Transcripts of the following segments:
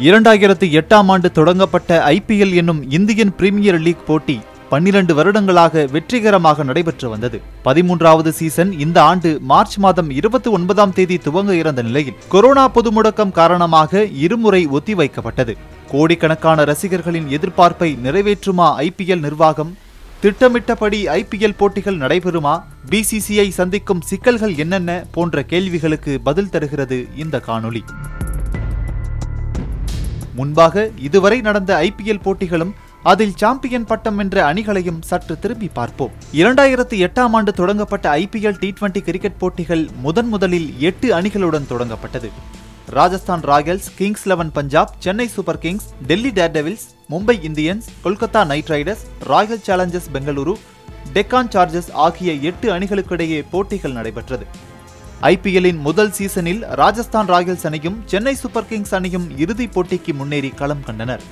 இரண்டாயிரத்து எட்டாம் ஆண்டு தொடங்கப்பட்ட ஐபிஎல் என்னும் இந்தியன் பிரீமியர் லீக் போட்டி பன்னிரண்டு வருடங்களாக வெற்றிகரமாக நடைபெற்று வந்தது. பதிமூன்றாவது சீசன் இந்த ஆண்டு மார்ச் மாதம் இருபத்தி ஒன்பதாம் தேதி துவங்க இருந்த நிலையில் கொரோனா பொது முடக்கம் காரணமாக இருமுறை ஒத்திவைக்கப்பட்டது. கோடிக்கணக்கான ரசிகர்களின் எதிர்பார்ப்பை நிறைவேற்றுமா ஐபிஎல் நிர்வாகம்? திட்டமிட்டபடி ஐபிஎல் போட்டிகள் நடைபெறுமா? பிசிசிஐ சந்திக்கும் சிக்கல்கள் என்னென்ன? போன்ற கேள்விகளுக்கு பதில் தருகிறது இந்த காணொளி. முன்பாக இதுவரை நடந்த ஐபிஎல் போட்டிகளும் அதில் சாம்பியன் பட்டம் வென்ற அணிகளையும் சற்று திரும்பி பார்ப்போம். இரண்டாயிரத்தி எட்டாம் ஆண்டு தொடங்கப்பட்ட ஐபிஎல் டி டுவெண்டி கிரிக்கெட் போட்டிகள் முதன் முதலில் எட்டு அணிகளுடன் தொடங்கப்பட்டது. Rajasthan Royals Kings Eleven Punjab Chennai Super Kings Delhi Daredevils Mumbai Indians Kolkata Knight Riders Royal Challengers Bengaluru Deccan Chargers ஆகிய எட்டு அணிகளுக்கிடையே போட்டிகள் நடைபெற்றது. ஐபிஎல்லின் முதல் சீசனில் ராஜஸ்தான் ராயல்ஸ் அணியும் சென்னை சூப்பர் கிங்ஸ் அணியும் இறுதிப் போட்டிக்கு முன்னேறி களம் கண்டனர்.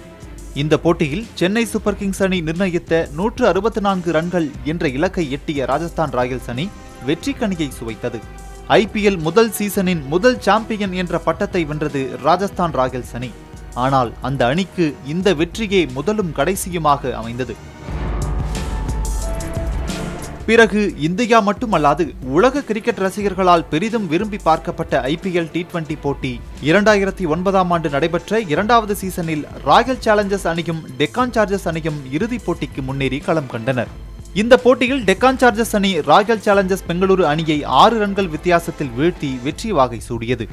இந்த போட்டியில் சென்னை சூப்பர் கிங்ஸ் அணி நிர்ணயித்த நூற்று அறுபத்தி நான்கு ரன்கள் என்ற இலக்கை எட்டிய ராஜஸ்தான் ராயல்ஸ் அணி வெற்றி கணியை சுவைத்தது. ஐபிஎல் முதல் சீசனின் முதல் சாம்பியன் என்ற பட்டத்தை வென்றது ராஜஸ்தான் ராயல்ஸ் அணி. ஆனால் அந்த அணிக்கு இந்த வெற்றியே முதலும் கடைசியுமாக அமைந்தது. பிறகு இந்தியா மட்டுமல்லாது உலக கிரிக்கெட் ரசிகர்களால் பெரிதும் விரும்பி பார்க்கப்பட்ட ஐபிஎல் டி டுவெண்டி போட்டி. இரண்டாயிரத்தி ஒன்பதாம் ஆண்டு நடைபெற்ற இரண்டாவது சீசனில் ராயல் சேலஞ்சர்ஸ் அணியும் டெக்கான் சார்ஜர்ஸ் அணியும் இறுதிப் போட்டிக்கு முன்னேறி களம் கண்டனர். இந்த போட்டியில் டெக்கான் சார்ஜர்ஸ் அணி ராயல் சேலஞ்சர்ஸ் பெங்களூரு அணியை ஆறு ரன்கள் வித்தியாசத்தில் வீழ்த்தி வெற்றி வாகை சூடியது.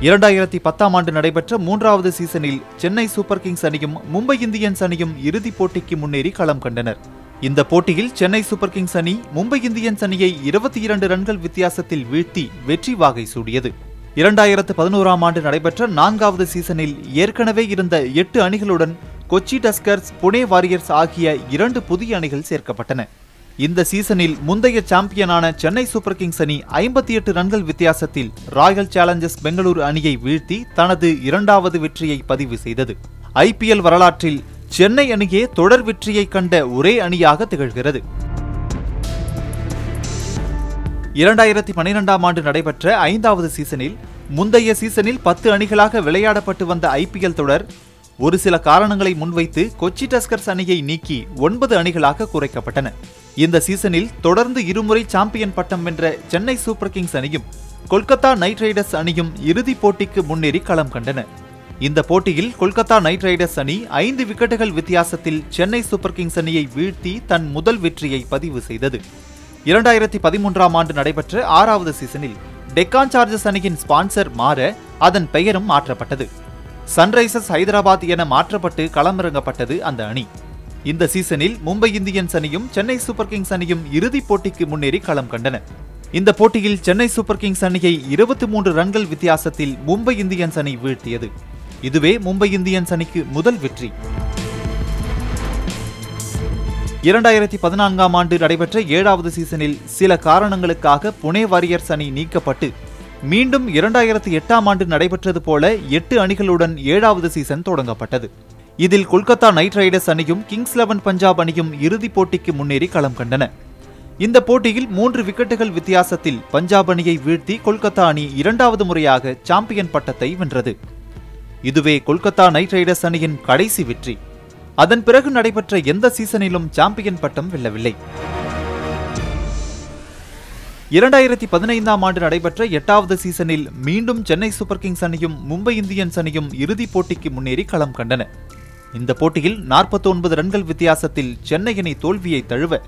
இரண்டாயிரத்தி பத்தாம் ஆண்டு நடைபெற்ற மூன்றாவது சீசனில் சென்னை சூப்பர் கிங்ஸ் அணியும் மும்பை இந்தியன்ஸ் அணியும் இறுதிப் போட்டிக்கு முன்னேறி களம் கண்டனர். இந்த போட்டியில் சென்னை சூப்பர் கிங்ஸ் அணி மும்பை இந்தியன்ஸ் அணியை இருபத்தி இரண்டு ரன்கள் வித்தியாசத்தில் வீழ்த்தி வெற்றி வாகை சூடியது. இரண்டாயிரத்து பதினோராம் ஆண்டு நடைபெற்ற நான்காவது சீசனில் ஏற்கனவே இருந்த எட்டு அணிகளுடன் கொச்சி டஸ்கர்ஸ் புனே வாரியர்ஸ் ஆகிய இரண்டு புதிய அணிகள் சேர்க்கப்பட்டன. இந்த சீசனில் முந்தைய சாம்பியனான சென்னை சூப்பர் கிங்ஸ் அணி ஐம்பத்தி எட்டு ரன்கள் வித்தியாசத்தில் ராயல் சேலஞ்சர்ஸ் பெங்களூரு அணியை வீழ்த்தி தனது இரண்டாவது வெற்றியை பதிவு செய்தது. ஐபிஎல் வரலாற்றில் சென்னை அணியே தொடர் வெற்றியை கண்ட ஒரே அணியாக திகழ்கிறது. இரண்டாயிரத்தி பனிரெண்டாம் ஆண்டு நடைபெற்ற ஐந்தாவது சீசனில் முந்தைய சீசனில் பத்து அணிகளாக விளையாடப்பட்டு வந்த ஐபிஎல் தொடர் ஒரு சில காரணங்களை முன்வைத்து கொச்சி டஸ்கர்ஸ் அணியை நீக்கி ஒன்பது அணிகளாக குறைக்கப்பட்டன. இந்த சீசனில் தொடர்ந்து இருமுறை சாம்பியன் பட்டம் வென்ற சென்னை சூப்பர் கிங்ஸ் அணியும் கொல்கத்தா நைட் ரைடர்ஸ் அணியும் இறுதிப் போட்டிக்கு முன்னேறி களம் கண்டன. இந்த போட்டியில் கொல்கத்தா நைட் ரைடர்ஸ் அணி ஐந்து விக்கெட்டுகள் வித்தியாசத்தில் சென்னை சூப்பர் கிங்ஸ் அணியை வீழ்த்தி தன் முதல் வெற்றியை பதிவு செய்தது. இரண்டாயிரத்தி பதிமூன்றாம் ஆண்டு நடைபெற்ற ஆறாவது சீசனில் டெக்கான் சார்ஜர்ஸ் அணியின் ஸ்பான்சர் மாற அதன் பெயரும் மாற்றப்பட்டது. சன்ரைசர்ஸ் ஹைதராபாத் என மாற்றப்பட்டு களமிறங்கப்பட்டது அந்த அணி. இந்த சீசனில் மும்பை இந்தியன்ஸ் அணியும் சென்னை சூப்பர் கிங்ஸ் அணியும் இறுதிப் போட்டிக்கு முன்னேறி களம் கண்டன. இந்த போட்டியில் சென்னை சூப்பர் கிங்ஸ் அணியை இருபத்தி மூன்று ரன்கள் வித்தியாசத்தில் மும்பை இந்தியன்ஸ் அணி வீழ்த்தியது. இதுவே மும்பை இந்தியன்ஸ் அணிக்கு முதல் வெற்றி. இரண்டாயிரத்தி பதினான்காம் ஆண்டு நடைபெற்ற ஏழாவது சீசனில் சில காரணங்களுக்காக புனே வாரியர்ஸ் அணி நீக்கப்பட்டு மீண்டும் இரண்டாயிரத்தி எட்டாம் ஆண்டு நடைபெற்றது போல எட்டு அணிகளுடன் ஏழாவது சீசன் தொடங்கப்பட்டது. இதில் கொல்கத்தா நைட் ரைடர்ஸ் அணியும் கிங்ஸ் லெவன் பஞ்சாப் அணியும் இறுதிப் போட்டிக்கு முன்னேறி களம் கண்டன. இந்த போட்டியில் மூன்று விக்கெட்டுகள் வித்தியாசத்தில் பஞ்சாப் அணியை வீழ்த்தி கொல்கத்தா அணி இரண்டாவது முறையாக சாம்பியன் பட்டத்தை வென்றது. இதுவே கொல்கத்தா நைட் ரைடர்ஸ் அணியின் கடைசி வெற்றி. அதன் பிறகு நடைபெற்ற எந்த சீசனிலும் சாம்பியன் பட்டம் வெல்லவில்லை. இரண்டாயிரத்தி பதினைந்தாம் ஆண்டு நடைபெற்ற எட்டாவது சீசனில் மீண்டும் சென்னை சூப்பர் கிங்ஸ் அணியும் மும்பை இந்தியன்ஸ் அணியும் இறுதிப் போட்டிக்கு முன்னேறி களம் கண்டன. இந்த போட்டியில் நாற்பத்தி ஒன்பது ரன்கள் வித்தியாசத்தில் சென்னை அணி தோல்வியை தழுவ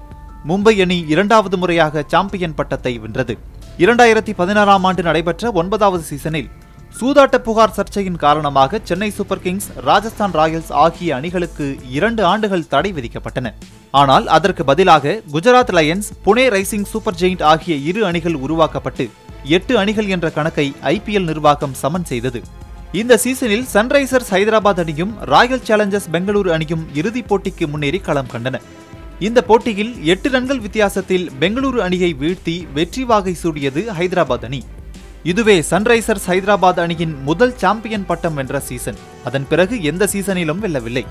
மும்பை அணி இரண்டாவது முறையாக சாம்பியன் பட்டத்தை வென்றது. இரண்டாயிரத்தி பதினாறாம் ஆண்டு நடைபெற்ற ஒன்பதாவது சீசனில் சூதாட்ட புகார் சர்ச்சையின் காரணமாக Chennai Super Kings Rajasthan Royals ஆகிய அணிகளுக்கு இரண்டு ஆண்டுகள் தடை விதிக்கப்பட்டன. ஆனால் அதற்கு பதிலாக Gujarat Lions Pune Rising Super Giant ஆகிய இரு அணிகள் உருவாக்கப்பட்டு எட்டு அணிகள் என்ற கணக்கை ஐபிஎல் நிர்வாகம் சமன் செய்தது. இந்த சீசனில் சன்ரைசர்ஸ் ஹைதராபாத் அணியும் ராயல் சேலஞ்சர்ஸ் பெங்களூரு அணியும் இறுதிப் போட்டிக்கு முன்னேறி களம் கண்டன. இந்த போட்டியில் எட்டு ரன்கள் வித்தியாசத்தில் பெங்களூரு அணியை வீழ்த்தி வெற்றி வாகை சூடியது ஹைதராபாத் அணி. இதுவே சன்ரைசர்ஸ் ஹைதராபாத் அணியின் முதல் சாம்பியன் பட்டம் வென்ற சீசன். அதன் பிறகு எந்த சீசனிலும் வெல்லவில்லை.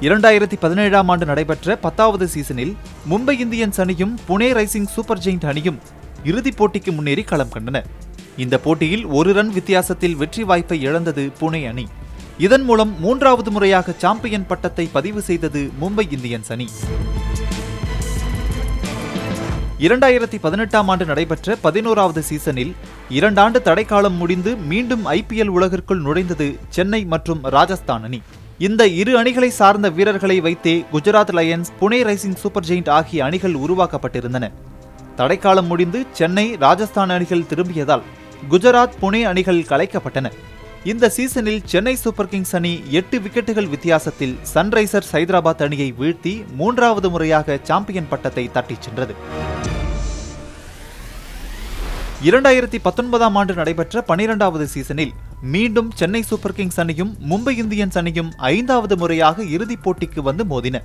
இரண்டாயிரத்தி பதினேழாம் ஆண்டு நடைபெற்ற பத்தாவது சீசனில் மும்பை இந்தியன்ஸ் அணியும் புனே ரைசிங் சூப்பர் ஜெயிண்ட் அணியும் இறுதிப் போட்டிக்கு முன்னேறி களம் கண்டன. இந்த போட்டியில் ஒரு ரன் வித்தியாசத்தில் வெற்றி வாய்ப்பை இழந்தது புனே அணி. இதன் மூலம் மூன்றாவது முறையாக சாம்பியன் பட்டத்தை பதிவு செய்தது மும்பை இந்தியன்ஸ் அணி. இரண்டாயிரத்தி பதினெட்டாம் ஆண்டு நடைபெற்ற பதினோராவது சீசனில் இரண்டாண்டு தடைக்காலம் முடிந்து மீண்டும் ஐபிஎல் உலகிற்குள் நுழைந்தது சென்னை மற்றும் ராஜஸ்தான் அணி. இந்த இரு அணிகளை சார்ந்த வீரர்களை வைத்தே Gujarat Lions Pune Rising Super Giant ஆகிய அணிகள் உருவாக்கப்பட்டிருந்தன. தடைக்காலம் முடிந்து சென்னை ராஜஸ்தான் அணிகள் திரும்பியதால் குஜராத் புனே அணிகள் கலைக்கப்பட்டன. இந்த சீசனில் சென்னை சூப்பர் கிங்ஸ் அணி எட்டு விக்கெட்டுகள் வித்தியாசத்தில் சன்ரைசர்ஸ் ஹைதராபாத் அணியை வீழ்த்தி மூன்றாவது முறையாக சாம்பியன் பட்டத்தை தட்டிச் சென்றது. இரண்டாயிரத்தி பத்தொன்பதாம் ஆண்டு நடைபெற்ற பனிரெண்டாவது சீசனில் மீண்டும் சென்னை சூப்பர் கிங்ஸ் அணியும் மும்பை இந்தியன்ஸ் அணியும் ஐந்தாவது முறையாக இறுதிப் போட்டிக்கு வந்து மோதின.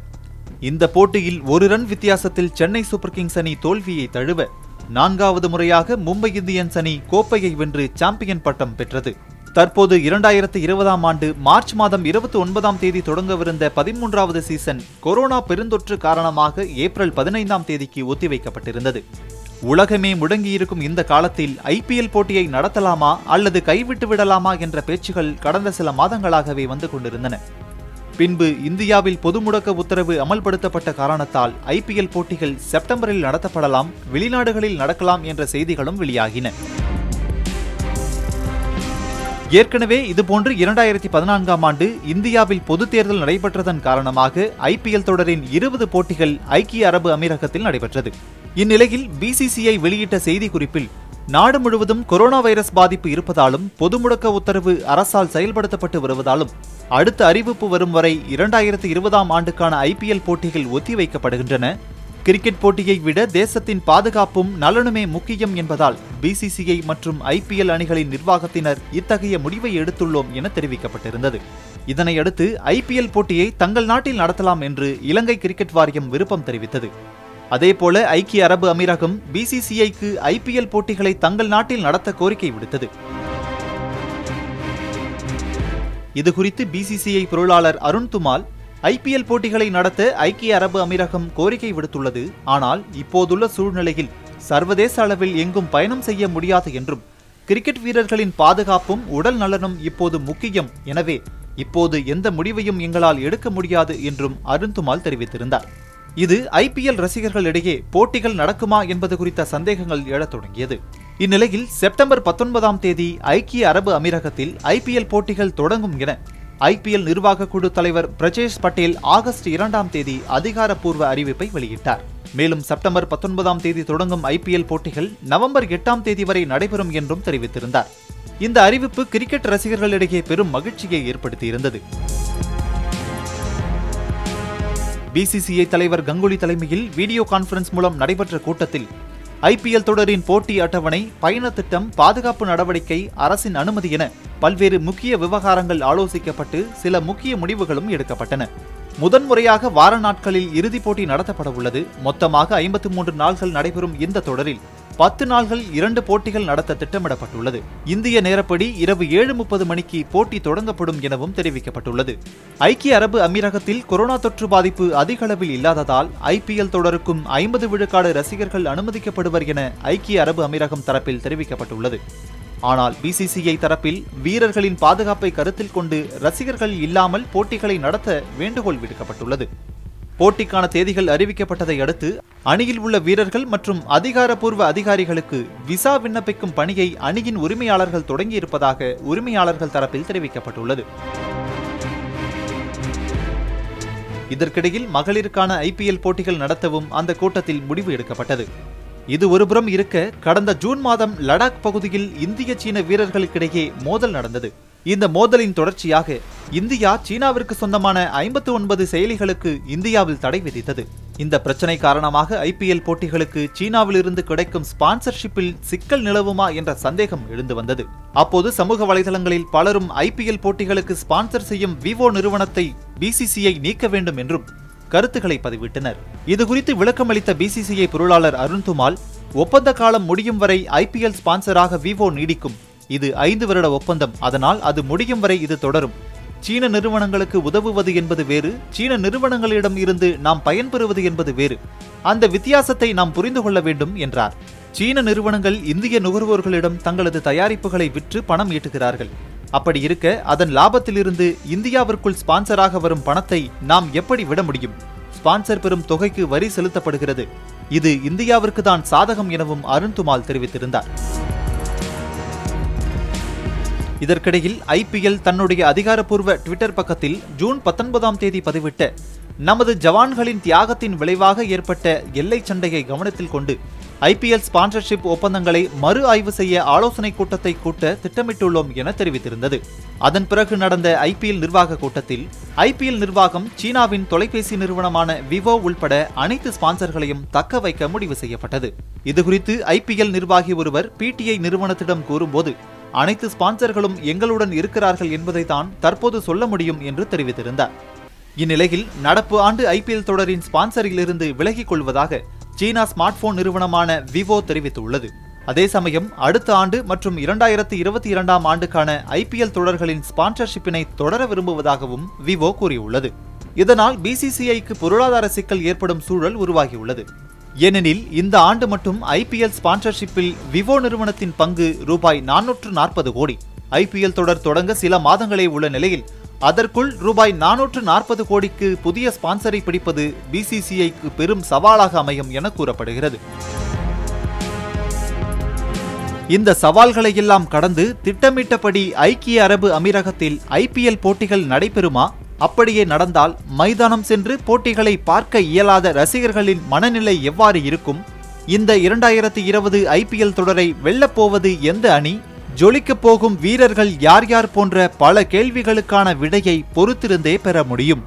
இந்த போட்டியில் ஒரு ரன் வித்தியாசத்தில் சென்னை சூப்பர் கிங்ஸ் அணி தோல்வியை தழுவ நான்காவது முறையாக மும்பை இந்தியன்ஸ் அணி கோப்பையை வென்று சாம்பியன் பட்டம் பெற்றது. தற்போது இரண்டாயிரத்து இருபதாம் ஆண்டு மார்ச் மாதம் இருபத்தி ஒன்பதாம் தேதி தொடங்கவிருந்த பதிமூன்றாவது சீசன் கொரோனா பெருந்தொற்று காரணமாக ஏப்ரல் பதினைந்தாம் தேதிக்கு ஒத்திவைக்கப்பட்டிருந்தது. உலகமே முடங்கியிருக்கும் இந்த காலத்தில் ஐபிஎல் போட்டியை நடத்தலாமா அல்லது கைவிட்டு விடலாமா என்ற பேச்சுகள் கடந்த சில மாதங்களாகவே வந்து கொண்டிருந்தன. பின்பு இந்தியாவில் பொது முடக்க உத்தரவு அமல்படுத்தப்பட்ட காரணத்தால் ஐபிஎல் போட்டிகள் செப்டம்பரில் நடத்தப்படலாம் வெளிநாடுகளில் நடக்கலாம் என்ற செய்திகளும் வெளியாகின. ஏற்கனவே இதுபோன்று இரண்டாயிரத்தி பதினான்காம் ஆண்டு இந்தியாவில் பொது தேர்தல் நடைபெற்றதன் காரணமாக ஐபிஎல் தொடரின் இருபது போட்டிகள் ஐக்கிய அரபு அமீரகத்தில் நடைபெற்றது. இந்நிலையில் பிசிசிஐ வெளியிட்ட செய்திக்குறிப்பில் நாடு முழுவதும் கொரோனா வைரஸ் பாதிப்பு இருப்பதாலும் பொது முடக்க உத்தரவு அரசால் செயல்படுத்தப்பட்டு வருவதாலும் அடுத்த அறிவிப்பு வரும் வரை இரண்டாயிரத்தி இருபதாம் ஆண்டுக்கான ஐபிஎல் போட்டிகள் ஒத்திவைக்கப்படுகின்றன. கிரிக்கெட் போட்டியை விட தேசத்தின் பாதுகாப்பும் நலனுமே முக்கியம் என்பதால் பிசிசிஐ மற்றும் ஐபிஎல் அணிகளின் நிர்வாகத்தினர் இத்தகைய முடிவை எடுத்துள்ளோம் என தெரிவிக்கப்பட்டிருந்தது. இதனையடுத்து ஐபிஎல் போட்டியை தங்கள் நாட்டில் நடத்தலாம் என்று இலங்கை கிரிக்கெட் வாரியம் விருப்பம் தெரிவித்தது. அதேபோல ஐக்கிய அரபு அமீரகம் பிசிசிஐக்கு ஐபிஎல் போட்டிகளை தங்கள் நாட்டில் நடத்த கோரிக்கை விடுத்தது. இதுகுறித்து பிசிசிஐ பொருளாளர் அருண் துமால் ஐபிஎல் போட்டிகளை நடத்த ஐக்கிய அரபு அமீரகம் கோரிக்கை விடுத்துள்ளது. ஆனால் இப்போதுள்ள சூழ்நிலையில் சர்வதேச அளவில் எங்கும் பயணம் செய்ய முடியாது என்றும் கிரிக்கெட் வீரர்களின் பாதுகாப்பும் உடல் நலனும் இப்போது முக்கியம் எனவே இப்போது எந்த முடிவையும் எங்களால் எடுக்க முடியாது என்றும் அருண்துமால் தெரிவித்திருந்தார். இது ஐபிஎல் ரசிகர்களிடையே போட்டிகள் நடக்குமா என்பது குறித்த சந்தேகங்கள் எழத் தொடங்கியது. இந்நிலையில் செப்டம்பர் பத்தொன்பதாம் தேதி ஐக்கிய அரபு அமீரகத்தில் ஐபிஎல் போட்டிகள் தொடங்கும் என ஐபிஎல் நிர்வாக குழு தலைவர் பிரஜேஷ் பட்டேல் ஆகஸ்ட் இரண்டாம் தேதி அதிகாரப்பூர்வ அறிவிப்பை வெளியிட்டார். மேலும் செப்டம்பர் பத்தொன்பதாம் தேதி தொடங்கும் ஐபிஎல் போட்டிகள் நவம்பர் எட்டாம் தேதி வரை நடைபெறும் என்றும் தெரிவித்திருந்தார். இந்த அறிவிப்பு கிரிக்கெட் ரசிகர்களிடையே பெரும் மகிழ்ச்சியை ஏற்படுத்தியிருந்தது. பிசிசிஐ தலைவர் கங்குலி தலைமையில் வீடியோ கான்பரன்ஸ் மூலம் நடைபெற்ற கூட்டத்தில் ஐபிஎல் தொடரின் போட்டி அட்டவணை பயண திட்டம் பாதுகாப்பு நடவடிக்கை அரசின் அனுமதி என பல்வேறு முக்கிய விவகாரங்கள் ஆலோசிக்கப்பட்டு சில முக்கிய முடிவுகளும் எடுக்கப்பட்டன. முதன்முறையாக வார நாட்களில் இறுதிப் போட்டி நடத்தப்பட உள்ளது மொத்தமாக ஐம்பத்தி மூன்று நாள்கள் நடைபெறும் இந்த தொடரில் பத்து நாள்கள் இரண்டு போட்டிகள் நடத்த திட்டமிடப்பட்டுள்ளது. இந்திய நேரப்படி இரவு ஏழு முப்பது மணிக்கு போட்டி தொடங்கப்படும் எனவும் தெரிவிக்கப்பட்டுள்ளது. ஐக்கிய அரபு அமீரகத்தில் கொரோனா தொற்று பாதிப்பு அதிக அளவில் இல்லாததால் ஐபிஎல் தொடருக்கும் ஐம்பது விழுக்காடு ரசிகர்கள் அனுமதிக்கப்படுவர் என ஐக்கிய அரபு அமீரகம் தரப்பில் தெரிவிக்கப்பட்டுள்ளது. ஆனால் பிசிசிஐ தரப்பில் வீரர்களின் பாதுகாப்பை கருத்தில் கொண்டு ரசிகர்கள் இல்லாமல் போட்டிகளை நடத்த வேண்டுகோள் விடுக்கப்பட்டுள்ளது. போட்டிக்கான தேதிகள் அறிவிக்கப்பட்டதை அடுத்து அணியில் உள்ள வீரர்கள் மற்றும் அதிகாரப்பூர்வ அதிகாரிகளுக்கு விசா விண்ணப்பிக்கும் பணியை அணியின் உரிமையாளர்கள் தொடங்கியிருப்பதாக உரிமையாளர்கள் தரப்பில் தெரிவிக்கப்பட்டுள்ளது. இதற்கிடையில் மகளிருக்கான ஐபிஎல் போட்டிகள் நடத்தவும் அந்த கூட்டத்தில் முடிவு எடுக்கப்பட்டது. இது ஒருபுறம் இருக்க கடந்த ஜூன் மாதம் லடாக் பகுதியில் இந்திய சீன வீரர்களுக்கிடையே மோதல் நடந்தது. இந்த மோதலின் தொடர்ச்சியாக இந்தியா சீனாவிற்கு சொந்தமான ஐம்பத்து ஒன்பது செயலிகளுக்கு இந்தியாவில் தடை விதித்தது. இந்த பிரச்சனை காரணமாக ஐபிஎல் போட்டிகளுக்கு சீனாவில் இருந்து கிடைக்கும் ஸ்பான்சர்ஷிப்பில் சிக்கல் நிலவுமா என்ற சந்தேகம் எழுந்து வந்தது. அப்போது சமூக வலைதளங்களில் பலரும் ஐபிஎல் போட்டிகளுக்கு ஸ்பான்சர் செய்யும் விவோ நிறுவனத்தை பிசிசிஐ நீக்க வேண்டும் என்றும் கருத்துக்களை பதிவிட்டனர். இதுகுறித்து விளக்கமளித்த பிசிசிஐ பொருளாளர் அருண்துமால் ஒப்பந்த காலம் முடியும் வரை ஐபிஎல் ஸ்பான்சராக விவோ நீடிக்கும் இது ஐந்து வருட ஒப்பந்தம். அதனால் அது முடியும் வரை இது தொடரும். சீன நிறுவனங்களுக்கு உதவுவது என்பது வேறு சீன நிறுவனங்களிடம் இருந்து நாம் பயன்பெறுவது என்பது வேறு. அந்த வித்தியாசத்தை நாம் புரிந்து கொள்ள வேண்டும் என்றார். சீன நிறுவனங்கள் இந்திய நுகர்வோர்களிடம் தங்களது தயாரிப்புகளை விற்று பணம் ஈட்டுகிறார்கள். அப்படி இருக்க அதன் லாபத்திலிருந்து இந்தியாவிற்குள் ஸ்பான்சராக வரும் பணத்தை நாம் எப்படி விட முடியும்? ஸ்பான்சர் பெறும் தொகைக்கு வரி செலுத்தப்படுகிறது. இது இந்தியாவிற்கு தான் சாதகம் எனவும் அருண்துமால் தெரிவித்திருந்தார். இதற்கிடையில் ஐபிஎல் தன்னுடைய அதிகாரப்பூர்வ ட்விட்டர் பக்கத்தில் ஜூன் பத்தொன்பதாம் தேதி பதிவிட்ட நமது ஜவான்களின் தியாகத்தின் விளைவாக ஏற்பட்ட எல்லை சண்டையை கவனத்தில் கொண்டு ஐபிஎல் ஸ்பான்சர்ஷிப் ஒப்பந்தங்களை மறு ஆய்வு செய்ய ஆலோசனை கூட்டத்தை கூட்ட திட்டமிட்டுள்ளோம் என தெரிவித்திருந்தது. அதன் பிறகு நடந்த ஐபிஎல் நிர்வாக கூட்டத்தில் ஐபிஎல் நிர்வாகம் சீனாவின் தொலைபேசி நிறுவனமான விவோ உள்பட அனைத்து ஸ்பான்சர்களையும் தக்க வைக்க முடிவு செய்யப்பட்டது. இதுகுறித்து ஐபிஎல் நிர்வாகி ஒருவர் பிடிஐ நிறுவனத்திடம் கூறும்போது அனைத்து ஸ்பான்சர்களும் எங்களுடன் இருக்கிறார்கள் என்பதை தான் தற்போது சொல்ல முடியும் என்று தெரிவித்திருந்தார். இந்நிலையில் நடப்பு ஆண்டு ஐபிஎல் தொடரின் ஸ்பான்சரிலிருந்து விலகிக் கொள்வதாக சீனா ஸ்மார்ட் போன் நிறுவனமான விவோ தெரிவித்துள்ளது. அதே சமயம் அடுத்த ஆண்டு மற்றும் இரண்டாயிரத்தி இருபத்தி இரண்டாம் ஆண்டுக்கான ஐபிஎல் தொடர்களின் ஸ்பான்சர்ஷிப்பினை தொடர விரும்புவதாகவும் விவோ கூறியுள்ளது. இதனால் பிசிசிஐக்கு பொருளாதார சிக்கல் ஏற்படும் சூழல் உருவாகியுள்ளது. ஏனெனில் இந்த ஆண்டு மட்டும் ஐபிஎல் ஸ்பான்சர்ஷிப்பில் விவோ நிறுவனத்தின் பங்கு ரூபாய் நானூற்று நாற்பது கோடி. ஐபிஎல் தொடர் தொடங்க சில மாதங்களே உள்ள நிலையில் அதற்குள் ரூபாய் நானூற்று நாற்பது கோடிக்கு புதிய ஸ்பான்சரை பிடிப்பது பிசிசிஐக்கு பெரும் சவாலாக அமையும் என கூறப்படுகிறது. இந்த சவால்களை எல்லாம் கடந்து திட்டமிட்டபடி ஐக்கிய அரபு அமீரகத்தில் ஐபிஎல் போட்டிகள் நடைபெறுமா அப்படியே நடந்தால் மைதானம் சென்று போட்டிகளை பார்க்க இயலாத ரசிகர்களின் மனநிலை எவ்வாறு இருக்கும்? இந்த இரண்டாயிரத்தி இருபது ஐபிஎல் தொடரை வெல்லப்போவது எந்த அணி? ஜொலிக்கப் போகும் வீரர்கள் யார் யார் போன்ற பல கேள்விகளுக்கான விடையை பொறுத்திருந்தே பெற முடியும்.